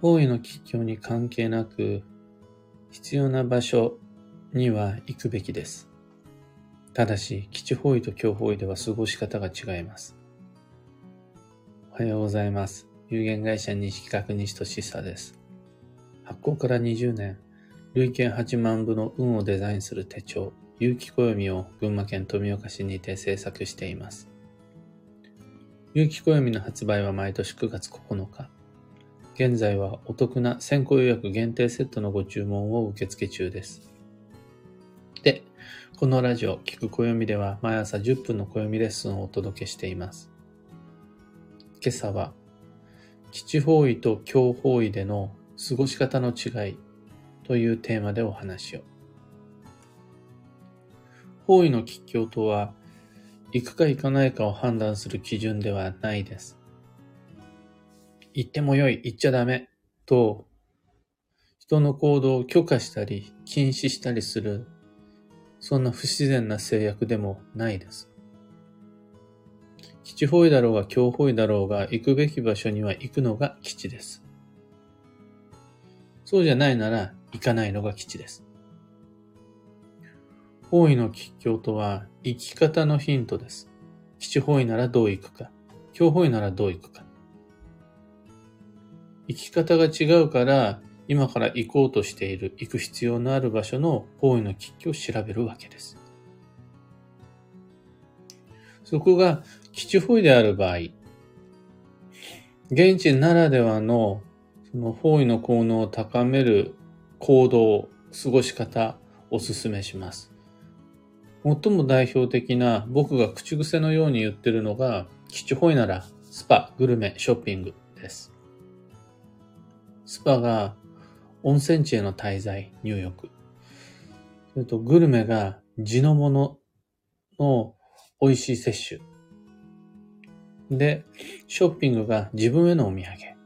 方位の吉凶に関係なく、必要な場所には行くべきです。ただし、基地方位と強方位では過ごし方が違います。おはようございます。有限会社西企画西俊久です。発行から20年、累計8万部の運をデザインする手帳、有機暦を群馬県富岡市にて制作しています。有機暦の発売は毎年9月9日。現在はお得な先行予約限定セットのご注文を受付中です。で、このラジオ、聞く暦では毎朝10分の暦レッスンをお届けしています。今朝は、基地方位と強方位での過ごし方の違いというテーマでお話を。方位の吉凶とは、行くか行かないかを判断する基準ではないです。行ってもよい、行っちゃダメ、と、人の行動を許可したり、禁止したりする、そんな不自然な制約でもないです。基地方位だろうが強方位だろうが、行くべき場所には行くのが基地です。そうじゃないなら、行かないのが基地です。方位の吉凶とは生き方のヒントです。基地方位ならどう行くか、強方位ならどう行くか。生き方が違うから、今から行こうとしている、行く必要のある場所の方位の吉居を調べるわけです。そこが基地方位である場合、現地ならではのその方位の効能を高める行動、過ごし方、お勧めします。最も代表的な僕が口癖のように言ってるのが、基地方位ならスパ、グルメ、ショッピングです。スパが温泉地への滞在、入浴。それとグルメが地のものの美味しい摂取。で、ショッピングが自分へのお土産。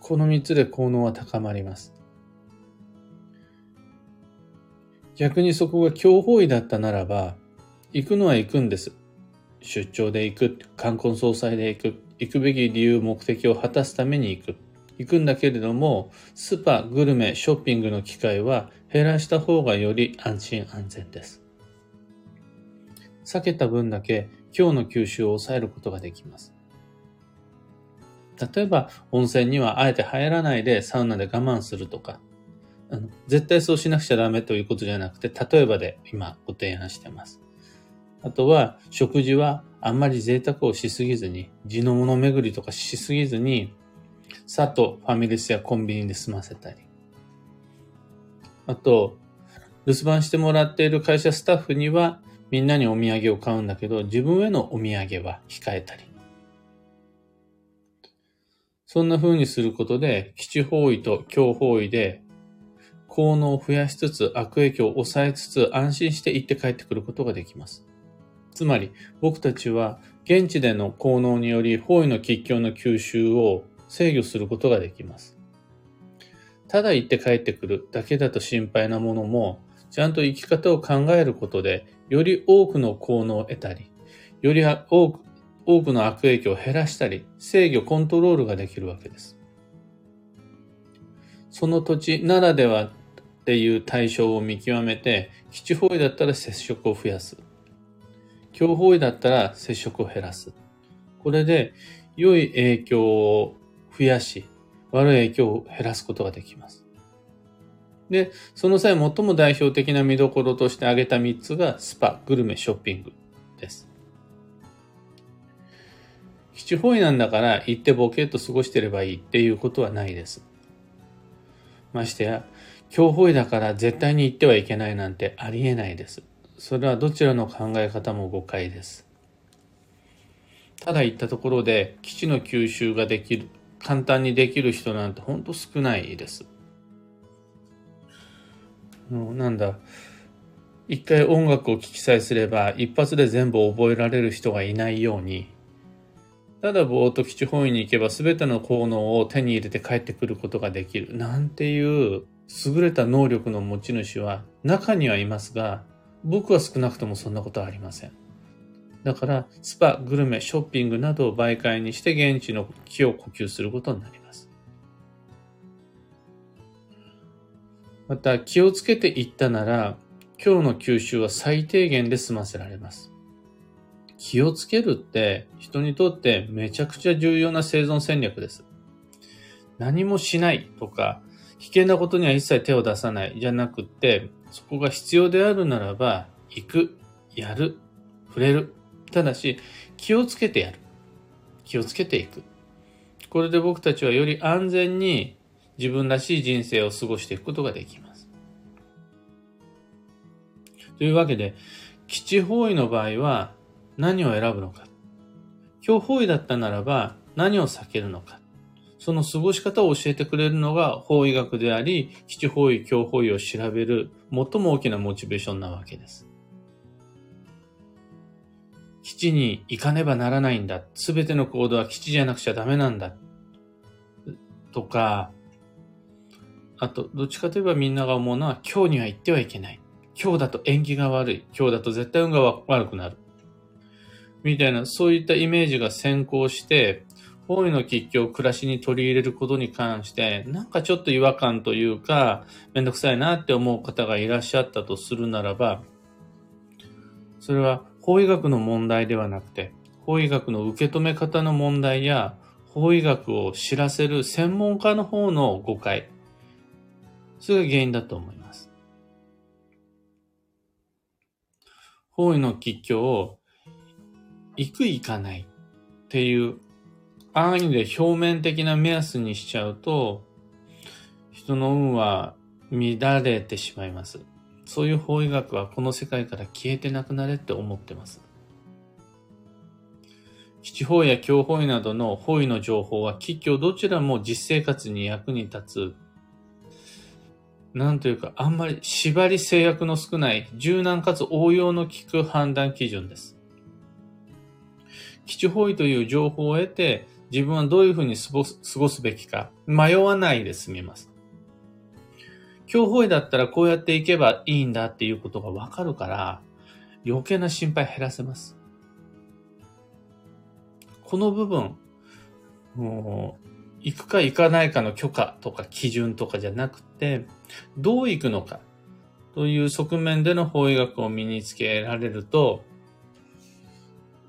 この三つで効能は高まります。逆にそこが強方位だったならば、行くのは行くんです。出張で行く、冠婚葬祭で行く、行くべき理由、目的を果たすために行く。行くんだけれども、スーパー、グルメ、ショッピングの機会は減らした方がより安心安全です。避けた分だけ今日の吸収を抑えることができます。例えば、温泉にはあえて入らないでサウナで我慢するとか、あの絶対そうしなくちゃダメということじゃなくて、例えばで今ご提案してます。あとは、食事はあんまり贅沢をしすぎずに、地の物巡りとかしすぎずに、さっとファミレスやコンビニで済ませたり。あと、留守番してもらっている会社スタッフには、みんなにお土産を買うんだけど、自分へのお土産は控えたり。そんな風にすることで、基地方位と強方位で効能を増やしつつ、悪影響を抑えつつ、安心して行って帰ってくることができます。つまり、僕たちは、現地での効能により、方位の吉凶の吸収を制御することができます。ただ行って帰ってくるだけだと心配なものも、ちゃんと生き方を考えることで、より多くの効能を得たり、より多く多くの悪影響を減らしたり、制御、コントロールができるわけです。その土地ならではっていう対象を見極めて、基地方位だったら接触を増やす。強方位だったら接触を減らす。これで良い影響を増やし、悪い影響を減らすことができます。で、その際最も代表的な見どころとして挙げた3つがスパ、グルメ、ショッピングです。基地方位なんだから行ってボケっと過ごしてればいいっていうことはないです。ましてや、強方位だから絶対に言ってはいけないなんてありえないです。それはどちらの考え方も誤解です。ただ言ったところで基地の吸収ができる、簡単にできる人なんてほんと少ないです。なんだ、一回音楽を聴きさえすれば一発で全部覚えられる人がいないように、ただぼーっと基地方位に行けば全ての効能を手に入れて帰ってくることができる。なんていう優れた能力の持ち主は中にはいますが、僕は少なくともそんなことはありません。だから、スパ、グルメ、ショッピングなどを媒介にして現地の気を呼吸することになります。また気をつけていったなら、今日の吸収は最低限で済ませられます。気をつけるって人にとってめちゃくちゃ重要な生存戦略です。何もしないとか、危険なことには一切手を出さないじゃなくって、そこが必要であるならば、行く、やる、触れる。ただし、気をつけてやる。気をつけていく。これで僕たちはより安全に自分らしい人生を過ごしていくことができます。というわけで、基地方位の場合は何を選ぶのか。強方位だったならば何を避けるのか。その過ごし方を教えてくれるのが法医学であり、基地方位、強方位を調べる最も大きなモチベーションなわけです。基地に行かねばならないんだ。すべての行動は基地じゃなくちゃダメなんだ。とか、あと、どっちかといえばみんなが思うのは、今日には行ってはいけない。今日だと縁起が悪い。今日だと絶対運が悪くなる。みたいな、そういったイメージが先行して、方位の吉祥を暮らしに取り入れることに関して、なんかちょっと違和感というか、めんどくさいなって思う方がいらっしゃったとするならば、それは法医学の問題ではなくて、法医学の受け止め方の問題や、法医学を知らせる専門家の方の誤解、それが原因だと思います。法医の吉祥を行く行かないっていう安易で表面的な目安にしちゃうと、人の運は乱れてしまいます。そういう法医学はこの世界から消えてなくなれって思ってます。基地法や教法医などの法医の情報は吉居どちらも実生活に役に立つ。なんというか、あんまり縛り制約の少ない柔軟かつ応用の効く判断基準です。基地法医という情報を得て自分はどういうふうに過ごすべきか迷わないで済みます。教法医だったらこうやっていけばいいんだっていうことがわかるから、余計な心配減らせます。この部分、もう、行くか行かないかの許可とか基準とかじゃなくて、どう行くのかという側面での法医学を身につけられると、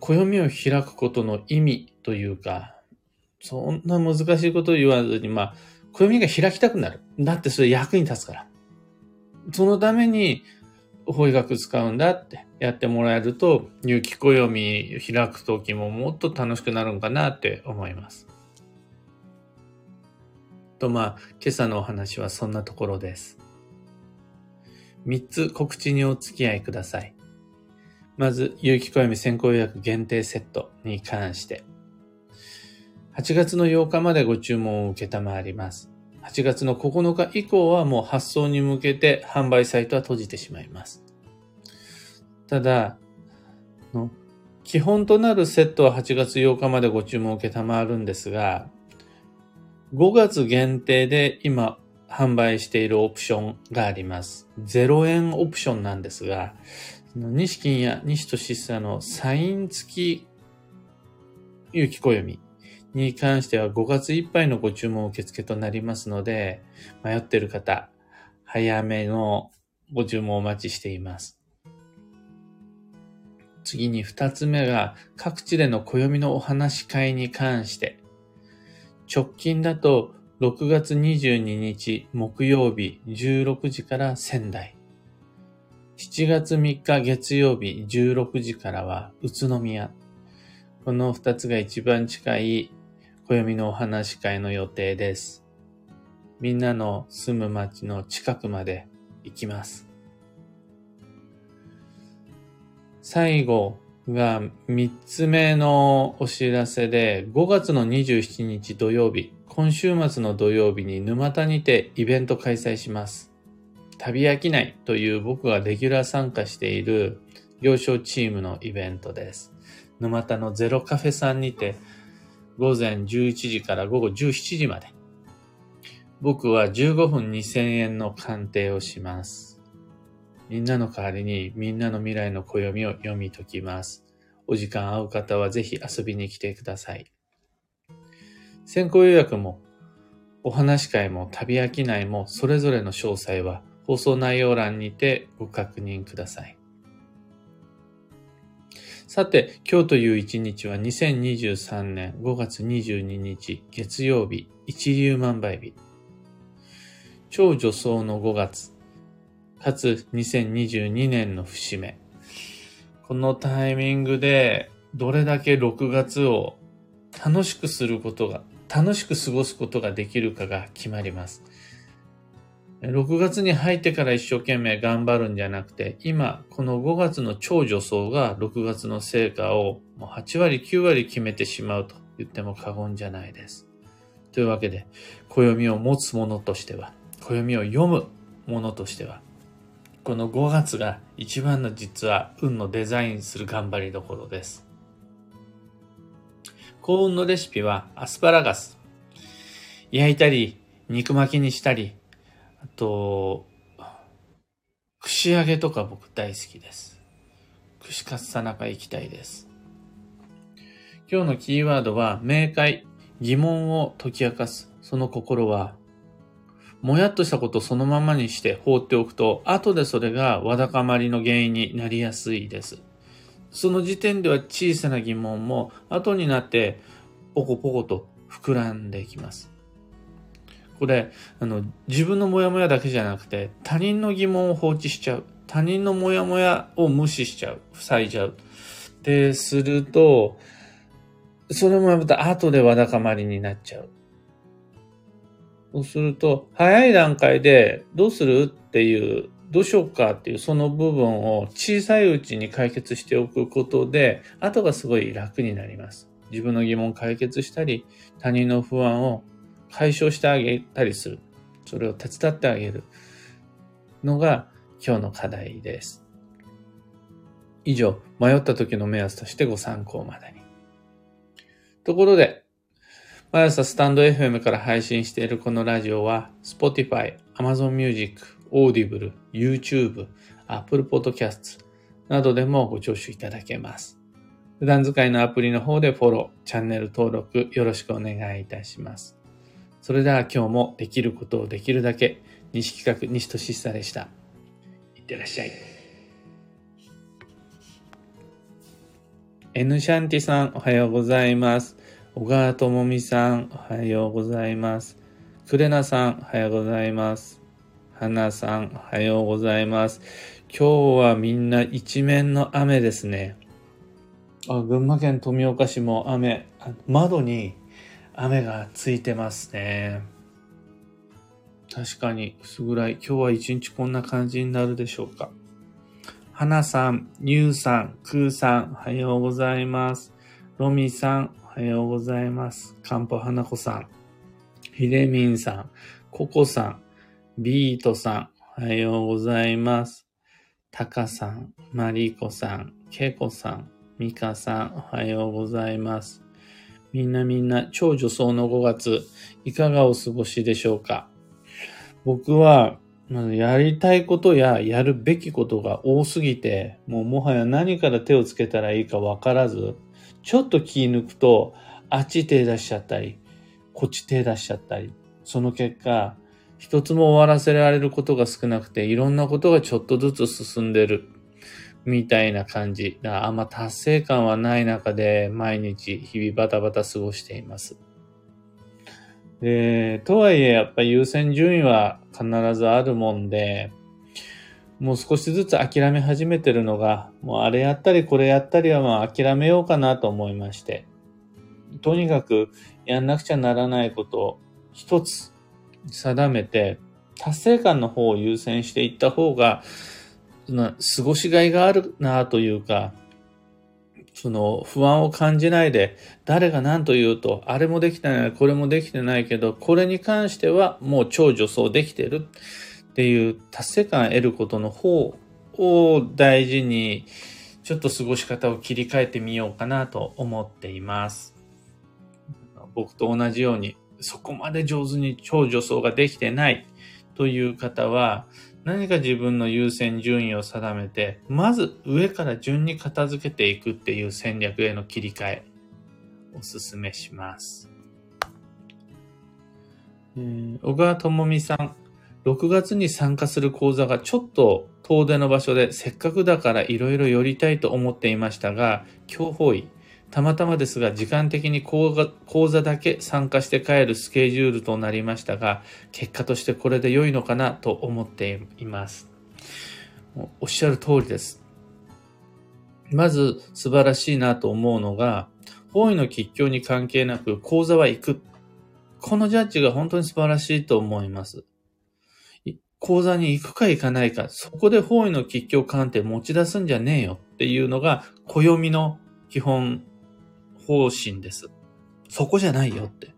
暦を開くことの意味というか、そんな難しいことを言わずに、まあ、暦が開きたくなる。だってそれ役に立つから。そのために法医学使うんだってやってもらえると、有機暦開くときももっと楽しくなるんかなって思います。とまあ、今朝のお話はそんなところです。3つ告知にお付き合いください。まず、有機暦先行予約限定セットに関して。8月の8日までご注文を受けたまわります。8月の9日以降はもう発送に向けて販売サイトは閉じてしまいます。ただ、基本となるセットは8月8日までご注文を受けたまわるんですが、5月限定で今販売しているオプションがあります。0円オプションなんですが、西金や西俊久のサイン付き有機暦に関しては5月いっぱいのご注文受付となりますので、迷っている方、早めのご注文お待ちしています。次に二つ目が各地での暦のお話し会に関して、直近だと6月22日木曜日16時から仙台。7月3日月曜日16時からは宇都宮。この二つが一番近い暦のお話し会の予定です。みんなの住む町の近くまで行きます。最後が3つ目のお知らせで、5月の27日土曜日、今週末の土曜日に沼田にてイベント開催します。旅飽きないという僕がレギュラー参加している行商チームのイベントです。沼田のゼロカフェさんにて午前11時から午後17時まで。僕は15分2000円の鑑定をします。みんなの代わりにみんなの未来の暦を読み解きます。お時間合う方はぜひ遊びに来てください。先行予約もお話し会も旅商いもそれぞれの詳細は放送内容欄にてご確認ください。さて、今日という一日は2023年5月22日月曜日一粒万倍日。超女装の5月、かつ2022年の節目。このタイミングでどれだけ6月を楽しくすることが、楽しく過ごすことができるかが決まります。6月に入ってから一生懸命頑張るんじゃなくて、今、この5月の超助走が6月の成果をもう8割、9割決めてしまうと言っても過言じゃないです。というわけで、暦を持つ者としては、暦を読む者としては、この5月が一番の実は運のデザインする頑張りどころです。幸運のレシピはアスパラガス。焼いたり、肉巻きにしたり、あと、串揚げとか僕大好きです。串カツ田中行きたいです。今日のキーワードは、明快、疑問を解き明かす。その心は、もやっとしたことをそのままにして放っておくと、後でそれがわだかまりの原因になりやすいです。その時点では小さな疑問も後になってポコポコと膨らんでいきます。これ、あの、自分のモヤモヤだけじゃなくて他人の疑問を放置しちゃう。他人のモヤモヤを無視しちゃう。塞いじゃう。で、すると、それもまた後でわだかまりになっちゃう。そうすると、早い段階でどうするっていうどうしようかっていうその部分を小さいうちに解決しておくことで、後がすごい楽になります。自分の疑問を解決したり、他人の不安を解消してあげたりする。それを手伝ってあげるのが今日の課題です。以上、迷った時の目安としてご参考までに。ところで、毎朝スタンド FM から配信しているこのラジオは、Spotify、Amazon Music、Audible、YouTube、Apple Podcasts などでもご聴取いただけます。普段使いのアプリの方でフォロー、チャンネル登録よろしくお願いいたします。それでは今日もできることをできるだけ、西企画西俊久でした。いってらっしゃい。N シャンティさんおはようございます。小川智美さんおはようございます。クレナさんおはようございます。花さん、おはようございます。今日はみんな一面の雨ですね。あ群馬県富岡市も雨、窓に雨がついてますね。確かに薄暗い。今日は一日こんな感じになるでしょうか。花さん、ニューさん、クーさん、おはようございます。ロミさん、おはようございます。かんぽ花子さん、ひでみんさん、ココさん、ビートさん、おはようございます。タカさん、マリコさん、ケコさん、ミカさん、おはようございます。みんなみんな、超女装の5月、いかがお過ごしでしょうか？僕は、やりたいことややるべきことが多すぎて、もうもはや何から手をつけたらいいかわからず、ちょっと気抜くと、あっち手出しちゃったり、こっち手出しちゃったり、その結果、一つも終わらせられることが少なくて、いろんなことがちょっとずつ進んでる。みたいな感じ。あんま達成感はない中で毎日日々バタバタ過ごしています。で、とはいえやっぱ優先順位は必ずあるもんで、もう少しずつ諦め始めてるのが、もうあれやったりこれやったりはまあ諦めようかなと思いまして、とにかくやんなくちゃならないことを一つ定めて、達成感の方を優先していった方が、過ごしがいがあるなというか、その不安を感じないで、誰が何と言うと、あれもできてない、これもできてないけど、これに関してはもう超女装できてるっていう達成感を得ることの方を大事に、ちょっと過ごし方を切り替えてみようかなと思っています。僕と同じようにそこまで上手に超助走ができてないという方は、何か自分の優先順位を定めて、まず上から順に片付けていくっていう戦略への切り替え、お勧めします。えー、小川智美さん、6月に参加する講座がちょっと遠出の場所でせっかくだからいろいろ寄りたいと思っていましたが、今日方位、たまたまですが時間的に講座だけ参加して帰るスケジュールとなりましたが、結果としてこれで良いのかなと思っています。おっしゃる通りです。まず素晴らしいなと思うのが、方位の吉凶に関係なく講座は行く。このジャッジが本当に素晴らしいと思います。講座に行くか行かないか、そこで方位の吉凶鑑定持ち出すんじゃねえよっていうのが暦の基本方針です。そこじゃないよって。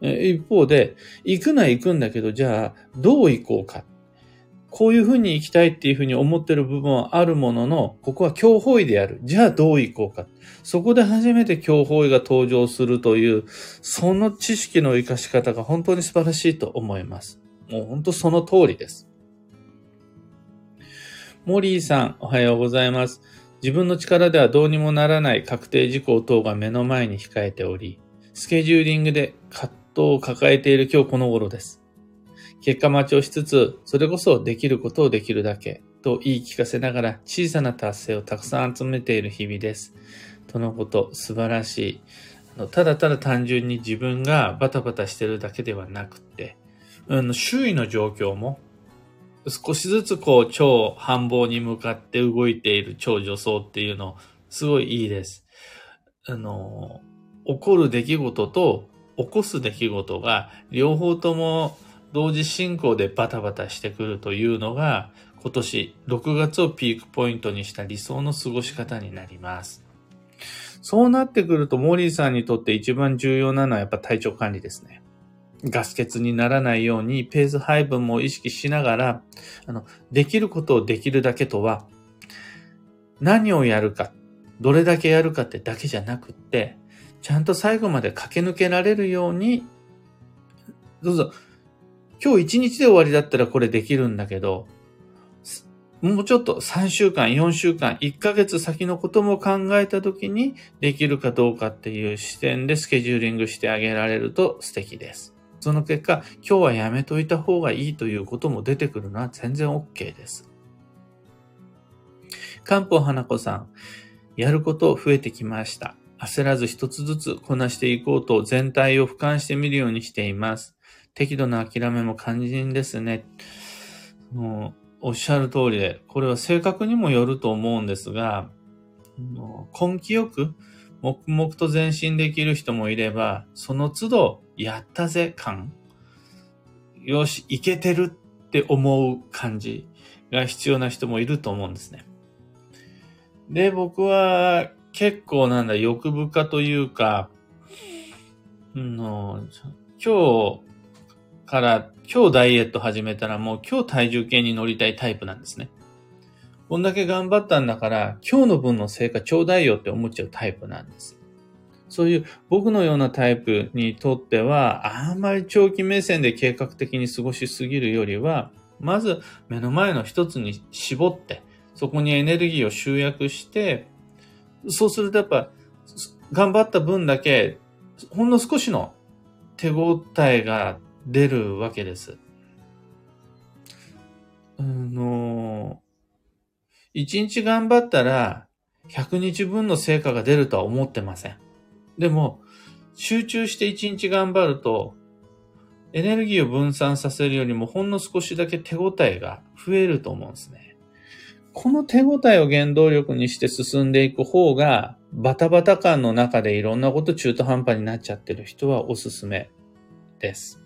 一方で、行くなら行くんだけど、じゃあ、どう行こうか。こういうふうに行きたいっていうふうに思ってる部分はあるものの、ここは強法医である。じゃあどう行こうか。そこで初めて強法医が登場するという、その知識の活かし方が本当に素晴らしいと思います。もう本当その通りです。モリーさん、おはようございます。自分の力ではどうにもならない確定事項等が目の前に控えており、スケジューリングで葛藤を抱えている今日この頃です。結果待ちをしつつ、それこそできることをできるだけと言い聞かせながら小さな達成をたくさん集めている日々です。とのこと、素晴らしい。ただただ単純に自分がバタバタしてるだけではなくて、うん、周囲の状況も少しずつこう超繁忙に向かって動いている超女装っていうのすごいいいです。あの、起こる出来事と起こす出来事が両方とも同時進行でバタバタしてくるというのが今年6月をピークポイントにした理想の過ごし方になります。そうなってくるとモーリーさんにとって一番重要なのはやっぱ体調管理ですね。ガス欠にならないようにペース配分も意識しながら、あの、できることをできるだけとは、何をやるか、どれだけやるかってだけじゃなくって、ちゃんと最後まで駆け抜けられるように、どうぞ、今日一日で終わりだったらこれできるんだけど、もうちょっと3週間、4週間、1ヶ月先のことも考えた時にできるかどうかっていう視点でスケジューリングしてあげられると素敵です。その結果、今日はやめといた方がいいということも出てくるのは全然 OK です。漢方花子さん、やること増えてきました。焦らず一つずつこなしていこうと全体を俯瞰してみるようにしています。適度な諦めも肝心ですね。もうおっしゃる通りで、これは性格にもよると思うんですが、根気よく黙々と前進できる人もいれば、その都度、やったぜ感、よし、いけてるって思う感じが必要な人もいると思うんですね。で、僕は結構なんだ、欲深というか、の今日から、今日ダイエット始めたらもう今日体重計に乗りたいタイプなんですね。こんだけ頑張ったんだから、今日の分の成果ちょうだいよって思っちゃうタイプなんです。そういう僕のようなタイプにとっては、あんまり長期目線で計画的に過ごしすぎるよりは、まず目の前の一つに絞って、そこにエネルギーを集約して、そうするとやっぱ、頑張った分だけ、ほんの少しの手応えが出るわけです。あの、一日頑張ったら、100日分の成果が出るとは思ってません。でも、集中して一日頑張ると、エネルギーを分散させるよりもほんの少しだけ手応えが増えると思うんですね。この手応えを原動力にして進んでいく方が、バタバタ感の中でいろんなこと中途半端になっちゃってる人はおすすめです。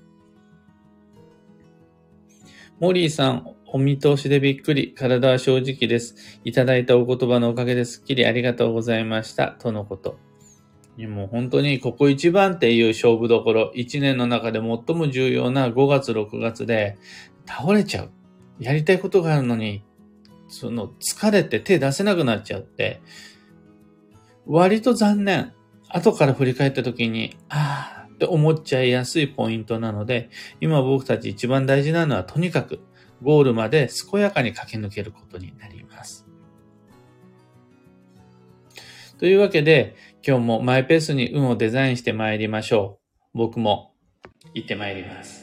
モリーさん、お見通しでびっくり。体は正直です。いただいたお言葉のおかげですっきりありがとうございました。とのこと。もう本当にここ一番っていう勝負どころ、一年の中で最も重要な5月、6月で倒れちゃう。やりたいことがあるのに、その疲れて手出せなくなっちゃって、割と残念。後から振り返った時に、ああって思っちゃいやすいポイントなので、今僕たち一番大事なのはとにかくゴールまで健やかに駆け抜けることになります。というわけで、今日もマイペースに運をデザインして参りましょう。僕も行って参ります。